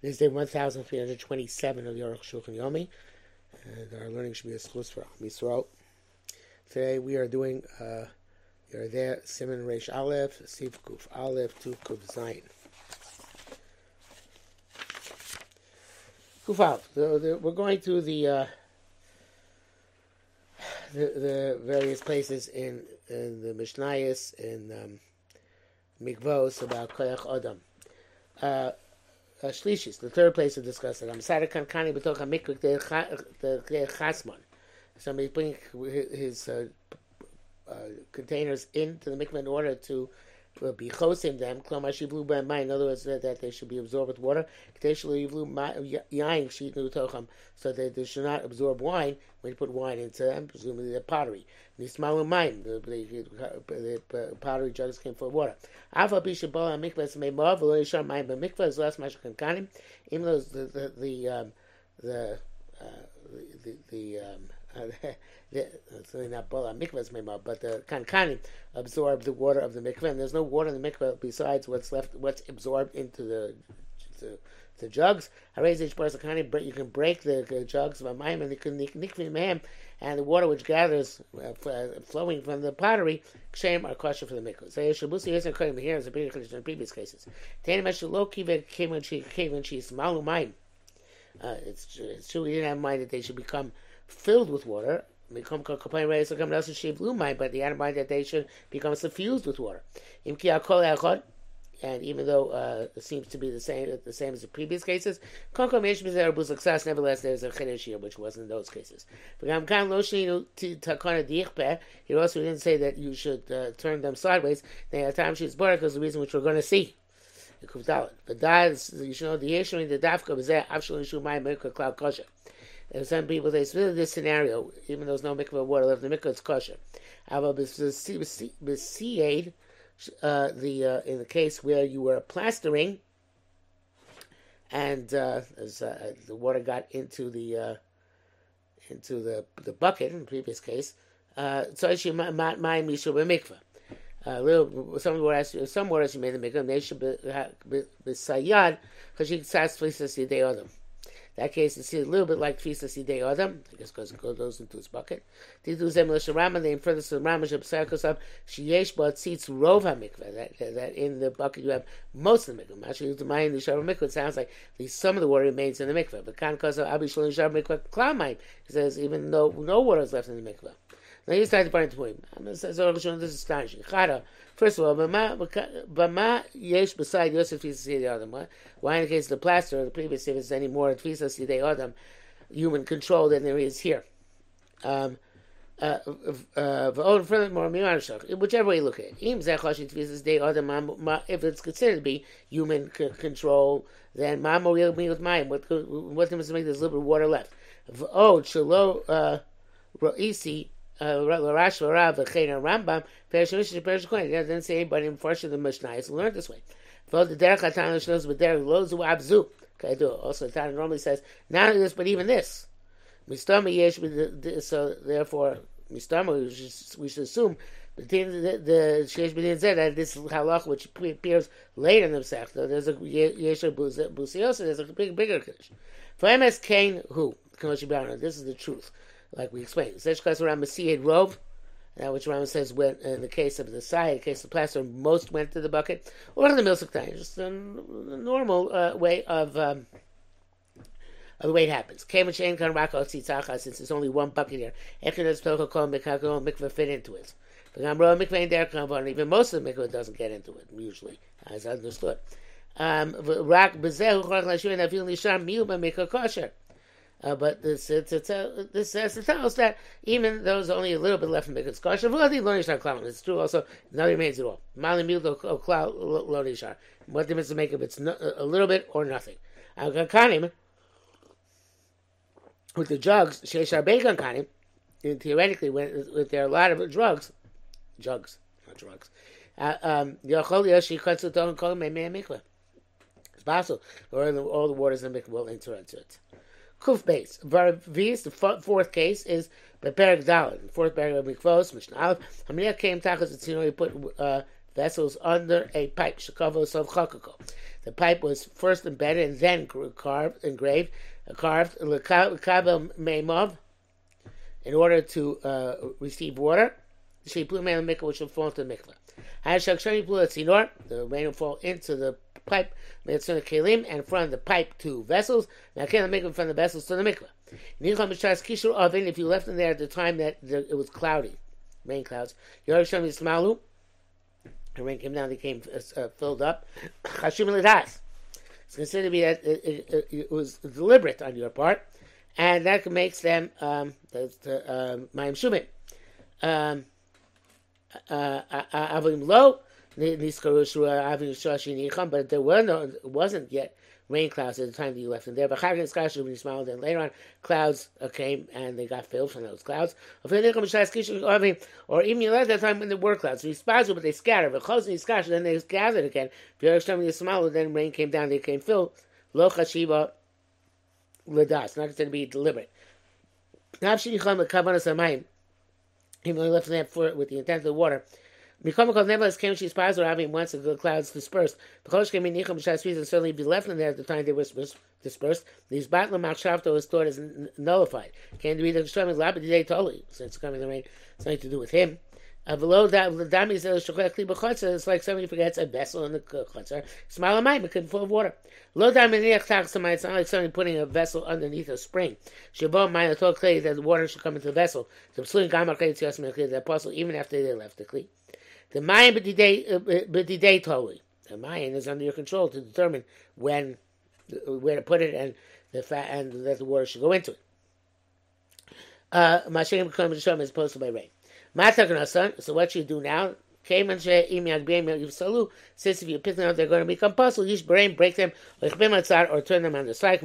This is day 1327 of Arukh HaShulchan Yomi, and our learning should be a schus for Am Yisrael. Today we are doing uh, Yoreh De'ah Siman Reish Aleph, Sif Kuf Aleph, Tu Kuf Zayin. Kuf Aleph. The, we're going through the, uh, the the various places in in the Mishnayos in um, Mikvos about Koyach. Uh, uh, shlishis, the third place to discuss it. I'm sarakan kani b'toch hamikvik the chasman. Somebody putting his uh, uh, containers into the mikveh in order to uh, be chosim them. Klomar shivlu b'mayim. In other words, that, that they should be absorbed with water. water.Kteshlu yivlu yain shitnu tocham, so that they should not absorb wine when you put wine into them. Presumably the pottery. Nismalu mayim. The, the, the pottery jugs came for water. Alpha bisha bola mikveh may mov v'lo yishar mayim. But mikveh is less mashkan kanim. Even though the the the um, the, uh, the, the um, it's really not bola mikvahs mema, but the kankanim absorb the water of the mikvah, and there's no water in the mikvah besides what's left, what's absorbed into the the, the jugs. You can break the, jugs of a mayim, and you can nikvim and the water which gathers uh, uh, flowing from the pottery, kshem are kosher for the mikvah. So cutting here as a bigger condition in previous cases. Tani came when she's malu. Uh, it's, true he didn't have in mind that they should become filled with water. But the mind that they should become suffused with water. And even though uh, it seems to be the same the same as the previous cases, success, nevertheless there's a chiddush here which wasn't in those cases. He also didn't say that you should uh, turn them sideways. Had time she's because the reason which we're going to see. You should know the issue in the dafka was there. cloud kosher. And some people say, so this scenario, even though there's no mikvah water left, the mikvah is kosher. However, b'si'ed, uh, the uh, in the case where you were plastering, and uh, as uh, the water got into the uh, into the the bucket in the previous case, so she my mishu mikvah. A little some words some words you made the mikvah. They should be sayad because she satisfies the day of them that case, it's a little bit like Fisa Sidei Adam, I guess because it goes into his bucket. Tidu Zem Rama, they infer this to Rama Shabsarkosam, Sheyesh Bot Seats Rov HaMikveh, that, that in the bucket you have most of the mikveh. Actually, the Mayin, the Shav Mikveh, it sounds like at least some of the water remains in the mikveh. But Kan Kosa Abi Shalom Shav Mikveh Klamayim, he says, even though no water is left in the mikveh. Now here's the point to him. This is astonishing. Chara, first of all, Bama Yesh beside Yosef Tfisa Adam. Why in the case of the plaster, or the previous if it's any more Tfisa Sidei Adam, human control than there is here. Um, uh, uh, whichever way you look at it. If it's considered to be human c- control, then Mamo will be. What what to make there's a little bit of water left? Oh, uh, Roisi Rash Rav V'chein Rambam Perish Mishnah Perish Kohen. It didn't say anybody in the Mishnah It's learned this way. For the Derech Hatan Lishnos with Derech Lozu Abzu. Okay, do Also, Tana normally says not only this, but even this. Mistama Yesh. So therefore, Mistama we should assume. The Sheish B'din said that this halach which appears later in the Masechta, there's a Yesher Busiyos, there's a big bigger condition. For MS Kane, who? This is the truth like we explained. Zeshkas around Masiyed Rov, that which Rama says went in the case of the in the case of the plaster, most went to the bucket, or the milsuk time, just a normal uh, way of. Um, the way it happens. Since there's only one bucket here, mikveh fit into it. Even most of the mikveh doesn't get into it, usually, as understood. Um, uh, but this this says to tell us that even though there's only a little bit left well, the Clown. It's true also, nothing remains at all. Mali Mildo. What difference to make if it's no, a little bit or nothing? Kanim, with the drugs, Sheshar Bacon Kanim, theoretically, when, there are a lot of drugs, drugs, not drugs, uh, um, it's possible, or all the waters in the mikvah will enter into it. Kuf base. The fourth case is Beperek Dalin. Fourth of Mikvos, Mishnah Aleph. Hamia came tachas etzino, he put uh, vessels under a pipe. Shakavos of chakako. The pipe was first embedded and then carved, engraved, carved Lekabel meimov in order to uh, receive water. Which will fall into the mikvah. Hashag shani blew at the rain will fall into the pipe, kelim, and from the pipe to vessels. Now, can the mikvah from the vessels to the mikvah. If you left them there at the time that it was cloudy, rain clouds, the rain came down, they came uh, filled up. It's considered to be that it, it, it, was deliberate on your part, and that makes them um, the, the um, Mayim Shumim. Um, uh, uh, Avim Lo, but there were no, wasn't yet rain clouds at the time that you left them there. But when you smiled, then later on, clouds came and they got filled from those clouds. Or even you left that time when there were clouds. So you but they scattered. But Then they gathered again. You smiled, Then rain came down, they came filled. Lo chashiva ladas. Not going to be deliberate. He left them for with the intent of the water. Mikomikol nevertheless came she's positive having once the clouds dispersed. The Chosh came in Nicham Shas and certainly be left in there at the time they were dispersed. These Batlam Machshavto was thought as nullified. Can't be the Shem is Labadidei Toli, since coming the rain, something to do with him. Uh, below that, the dami kli It's like somebody forgets a vessel in the chutzer. Smile of mine, but full of water. Low dami. It's not like somebody putting a vessel underneath a spring. Shabo mine clay that the water should come into the vessel. The apostle even after they left the clay. The Mayan b'didei totally. The Mayan is under your control to determine when, where to put it and the fat and that the water should go into it. Uh, Mashiach become is posted by rain. So what you do now? Since if you pick them up, they're going to become puzzle. Use brain, break them, or turn them on the side.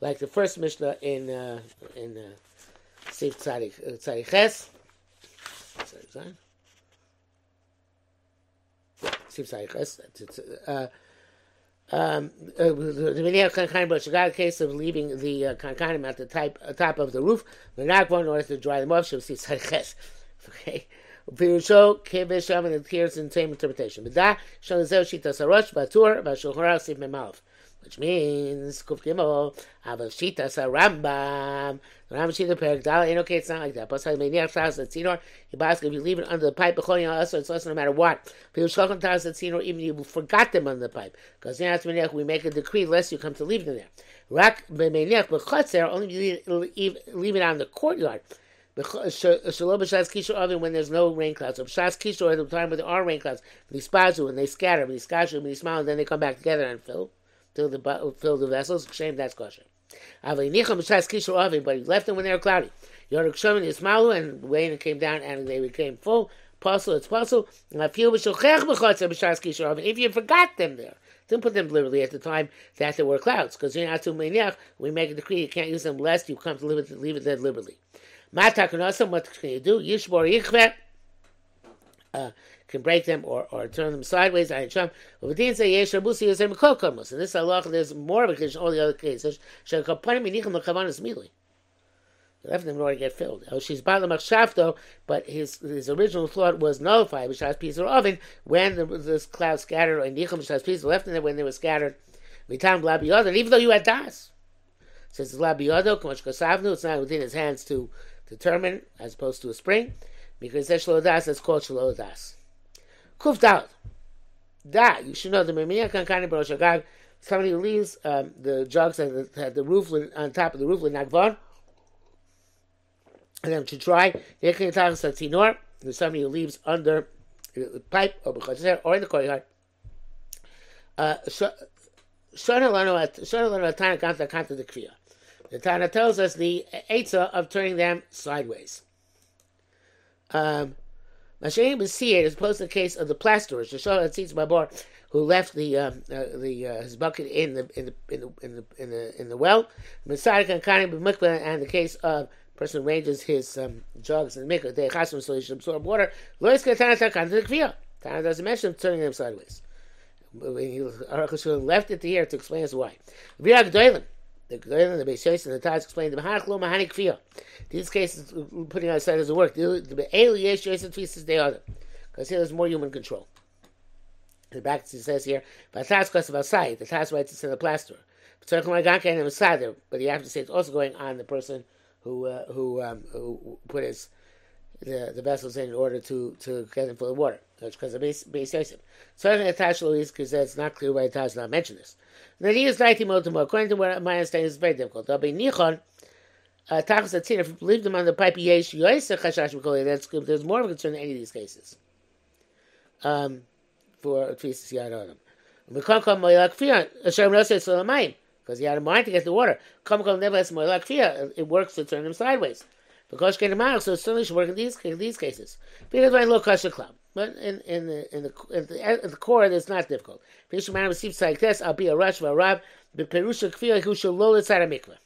Like the first Mishnah in uh, in uh, Sif Tzadik Ches. Uh, um, uh, the kankanim brush got a case of leaving the uh, kankanim at the type, uh, top of the roof. The one in order to dry them off. She'll see Okay. Pirusho kevesham and it appears in the same interpretation. But that shal shita sarosh batur v'shulchora sif memalav which means Kuf Gimel, Aval Shita Sa The Rambam Shita Perik Dal, and okay, it's not like that. Pasal Meiniach Taz At Tzinor, Yibas, if you leave it under the pipe, Bechol Yal Asar, it's less no matter what. If you Shochan Taz At Tzinor, even you forgot them under the pipe. Because Yinat Meiniach, we make a decree, lest you come to leave them there. Rak Meiniach Bechotzer, only leave, it on the courtyard. Shalom b'shas kishor oven when there's no rain clouds. B'shas kishor at the time when there are rain clouds, they spazu and they scatter, when they skashu, when they smile, and then they come back together and fill fill the fill the vessels. Shame that's kosher. But he left them when they were cloudy. Yorik Shomim Ismalu and rain came down and they became full. Puzzle, it's puzzle. If you forgot them there, didn't put them deliberately at the time that there were clouds, because you're not too maniach. We make a decree you can't use them lest you come to leave it, leave it there deliberately. What can you do? Yishbor yichvet. Uh, Can break them or, or turn them sideways. And this halach, there's more of it in all the other cases. Left them in order to get filled. Oh, she's but his his original thought was nullified. B'shas piece of oven when the, this cloud scattered, or nicham b'shas piece left in there when they were scattered. And even though you had das, blabiyod, kamash kasavnu, it's not within his hands to determine as opposed to a spring, because it's das, it's called shalodas. Kuf out. That you should know the Mimiya Kankani Barosh Somebody who leaves um, the jugs that had the roof on top of the roof with Nagvar, and then to dry. There's somebody who leaves under the pipe or or in the courtyard. Uh, Kanta the. The Tana tells us the Eitzah of turning them sideways. Um, See it as opposed to the case of the plasterers, the Shashon Tzitz Babor, who left the uh, uh, the uh, his bucket in the in the in the in the in the, in the well. Messiah and and the case of person ranges his um, jugs and mikvah, they chasim so he should absorb water. Lois Tana Tana doesn't mention turning them sideways. When he left it here to explain us why. Virak Doilim the Gedolim, the Beis Yosef, and the Taz explained the Mahanach Lo Mahani Kfiyah. These cases, putting aside doesn't work. The Be'el Yesh Yosef Tfisas They Other. because here there's more human control. The back it says here, "Vatas kos vasai." The Taz writes it's in the plaster. But you have to say it's also going on the person who uh, who um, who put his the, the vessels in, order to to get them full of water. That's because of Yosef. Certainly, attached Louise because it's not clear why it does not mention this. Now, he is like According to what my understanding is very difficult. Be Nichon. Uh, Tachas Atzin, if you believe them on the pipe Yesh Yoisech Chashash Mikoli, that's good there's more of a concern in any of these cases. Um, for Tfisis Yad Adam. Because he had a mind to get the water. It works to turn them sideways. Because so it certainly should work in these in these cases. Because I look club. But in, in the in the in the, at the core, it's not difficult. If man receives like this, I'll be a rush for a rab. Beperusha kfir who shall low inside a mikveh.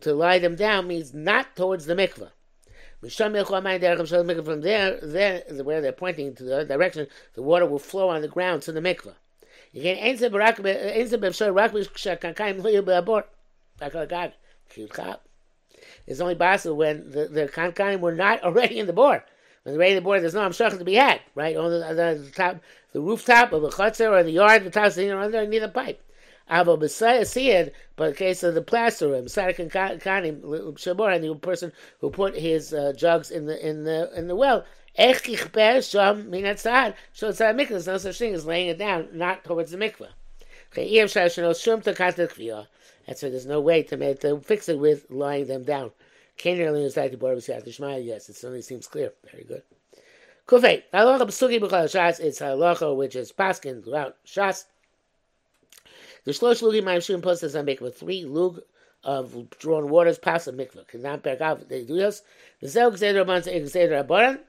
To lie them down means not towards the mikveh. From there, there, where they're pointing to the direction, the water will flow on the ground to the mikveh. It's only possible when the, the kankanim were not already in the bore. When they're ready in the bore, there's no amshach to be had, right? On the, the, the, top, the rooftop of the chutzner or the yard, the top, you know, underneath a pipe. Avo b'sayid, but in case of the plaster room, Sadik Kanim Shabor, and the person who put his uh, jugs in the in the in the well. Ech it's a mikvah. There's no such thing as laying it down, not towards the mikvah. That's why there's no way to make to fix it with lying them down. Can you is like the Borah B'Siyat Yes, it certainly seems clear. Very good. Kufay. Halacha B'Sugi B'Chal Shas. It's halacha which is paskin throughout Shas. The shlosh lugi ma'im shim postas on mikvah. Three lug of drawn waters pass a mikvah. Kanam perkav they do this. The zel gzeder abans gzeder abaran.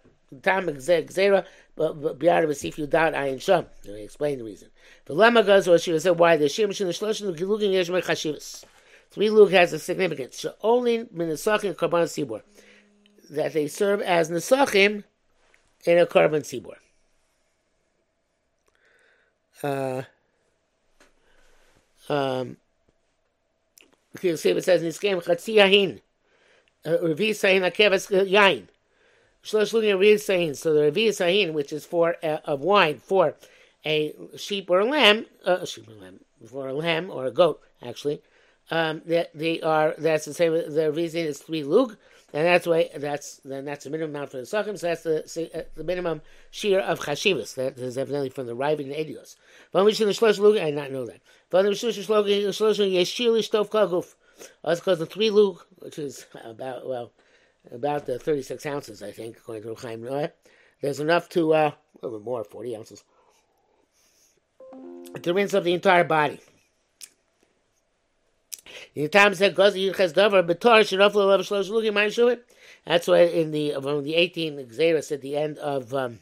Tam gzeder b'yar b'sif yudat ayin sham. Let me explain the reason. The lama goes what she was said why the shim shin the shlosh lugin yesh chashivas. Three lug has a significance. Only minasachim karban sibor that they serve as nesachim in a carbon sibor. Uh, um, it says in this game, Chatzi Yahin, uh, Revi Sahin Akevas Yain. Shlosh Lugin Revi Sahin. So the Revi Sahin, which is for uh, of wine for a sheep or a lamb, uh, sheep or lamb, for a lamb or a goat, actually, um, they, they are that's the same. The Sahin is three lug, and that's why that's then that's the minimum amount for the sachim. So that's the uh, the minimum shear of chashivas. That is evidently from the Riving Edios. We should shlosh lug. I did not know that. But the shlosh lug shlosh yeshil ishtov kaguf. That's because the three lug, which is about well about the thirty six ounces, I think, according to Chaim Na'eh. There's enough to uh, a little bit more, forty ounces, to rinse up the entire body. That's why in the from the 18 Xeris at the end of um,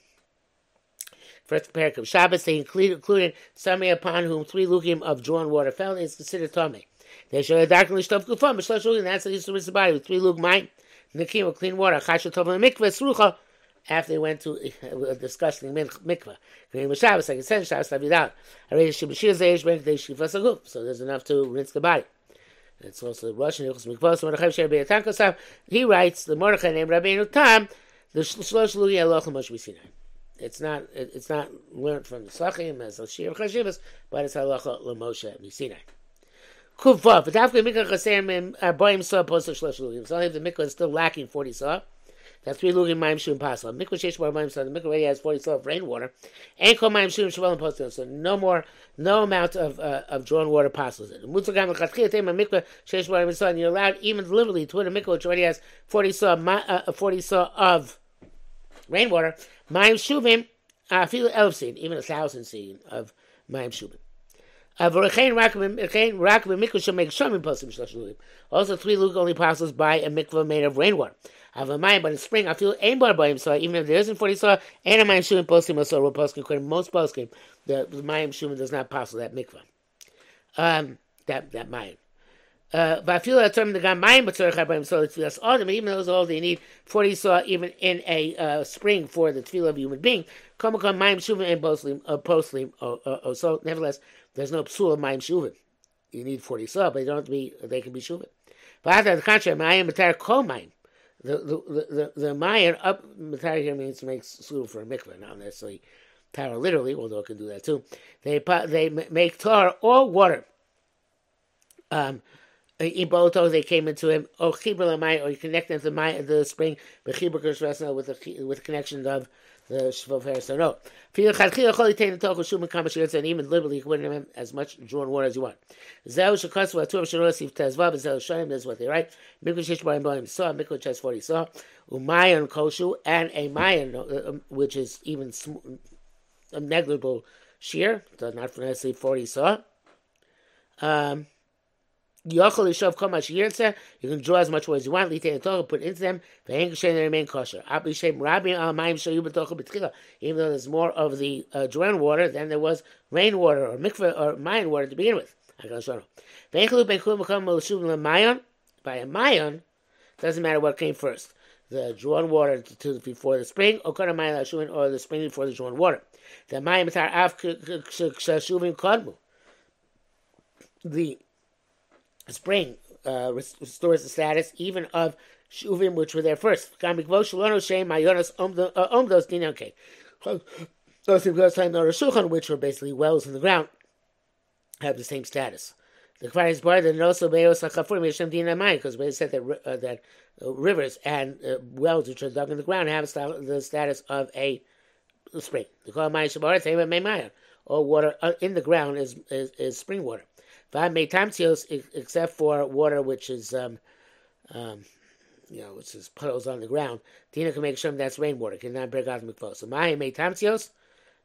first parak of Shabbos they included, included somebody upon whom three lugim of drawn water fell is considered tummy. They show a darkly stuff gufam, but Shlosh Lugi, that's the use of the body with three mine. Nikim with clean water. Mikveh Srucha after they went to uh, discussing mikvah. Shabbos, like I said, Shabbos Tavidat. So there's enough to rinse the body. And It's also the Russian He writes the Mordechai named Rabbeinu Tam the Shlosh Lugi Aloch Moshe Sinai. It's not it's not learned from the Sachim as a Shir Chashivas, but it's Halacha LeMoshe Sinai. Kuvav, but after Mikvah Chaserim Arboim Saw Post Shlosh Lugim. So the Mikvah is still lacking forty saw. That's three lugim mayim shum pasla. Mikvah sheish bar mayim The mikvah already has forty saw of rainwater. And kol mayim shum shavel postel. So no more, no amount of uh, of drawn water passes it. Mutzagam lechatchil tema mikvah sheish bar mayim And you're allowed even deliberately to a mikvah which already has forty saw, uh, forty saw of rainwater. Mayim shuvim, uh, feel elf even a thousand seed of mayim shuvim. Also, three lug only passes by a mikvah made of rainwater. I have a mind, but in spring I feel aim bar by him. So even if there isn't forty saw, and a mayim shumim poskim so poskim, according most poskim, the mayim shumim does not pass that mikvah. Um, that that mayim. Uh, that term the guy mayim but tzorich by so it's that's autumn. Even though it's all they need forty saw even in a uh, spring for the tefillah of human being. Come mayim shumim and poslim uh, poslim. Uh, uh, so nevertheless, there's no psul of mayim shumim. You need forty saw, but they don't to be. They can be shumim. But after the contrary, mayim betar kol mayim the the the, the up Matar here means makes suitable for a mikveh, not necessarily Tara literally, although it can do that too. They they make tar or water. Um, Iboto, they came into him, or Chibur or you connect them to the, the spring, with the with the connection of the Shvav Harisonot. And even literally, you can put him as much drawn water as you want. Zeu Shakasu Atur Shanosi Tezvav, Zeu Shanim, that's what they write. Mikra Shish Barim Barim saw, Mikra Chest 40 saw, Umayan Koshu, and a Mayan, uh, um, which is even a negligible shear, so not necessarily 40 saw. Um, you can draw as much water as you want. Litain Torah, put into them. The they remain kosher. Even though there's more of the uh, drain water than there was rainwater or mikveh or mayan water to begin with. By a mayan, doesn't matter what came first. The drawn water to, before the spring, or the spring before the drawn water. The mayim tar av The spring uh, restores the status even of shuvim which were there first. Which were basically wells in the ground, have the same status. The Kfar is bar that also beos hachafurim yeshem mayim because we said that uh, that uh, rivers and uh, wells which are dug in the ground have the status of a spring. The call mayim shabar or water uh, in the ground is, is, is spring water. Except for water which is, um, um, you know, which is puddles on the ground, Tina can make sure that's rainwater, cannot break out the mikvah. So my metamtios,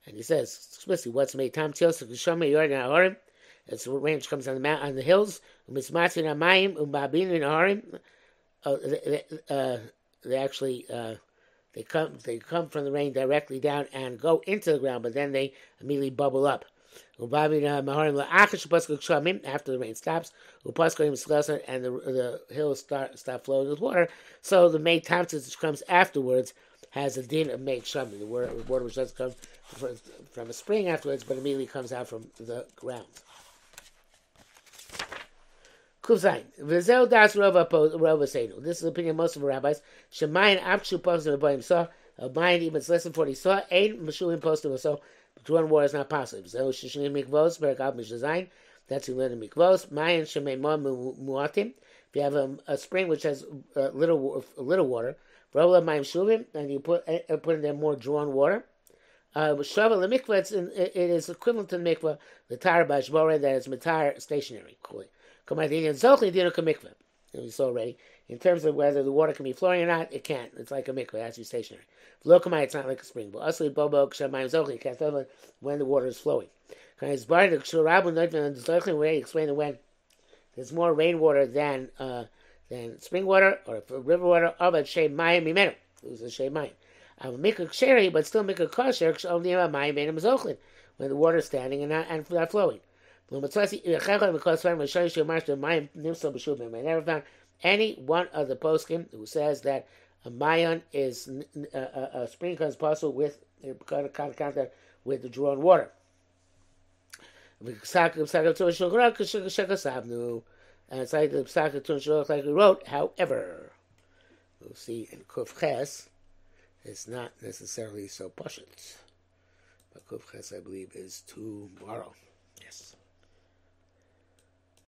and he says explicitly, what's metamtios? Kishome yordan ahorim. It's rain which comes on the mount, on the hills. Umismatin amayim umbabin in ahorim. Uh, uh, they actually uh, they come they come from the rain directly down and go into the ground, but then they immediately bubble up. Uh, after the rain stops, and the, the hills start stop flowing with water. So the main tamsis which comes afterwards has a din of make shamim. The water, water which does come from, from a spring afterwards, but immediately comes out from the ground. This is the opinion of most of the rabbis. Shemayin Apshu Postim Abayim Saw. A mind even less than 40 saw. Ain't Meshulim Postim So Drawn water is not possible. Zeu shishim mikvos berakav mishazayin. That's you learn in mikvos. Mayan shemei muatim. If you have a, a, spring which has a little little water, rola mayim shuvim, and you put uh, put in there more drawn water. Uh, Shava the mikvah, it is equivalent to the mikvah, the tar bashbore that is mitar stationary. On, the zochli kamikvah. We saw already. In terms of whether the water can be flowing or not, it can't. It's like a mikveh. It has to be stationary. Lokamai, it's not like a spring. But also, bobo kshamayim zochli. You can't tell when the water is flowing. It's bar the kshurabu noitvan the zochli way explain it when there's more rainwater than uh, than spring water or river water. Avad shei mayim mimenu. It was a shei mayim. I'm mikveh ksheri, but still mikveh kosher only mayim mimenu zochlin when the water is standing and not and not flowing. I any one of the poskim who says that a mayan is a, a, a spring comes with uh, contact with the drawn water. And it's like the Psaka like we wrote, however, we'll see in Kuf Ches, it's not necessarily so poshut. But Kuf Ches, I believe, is tomorrow. Yes.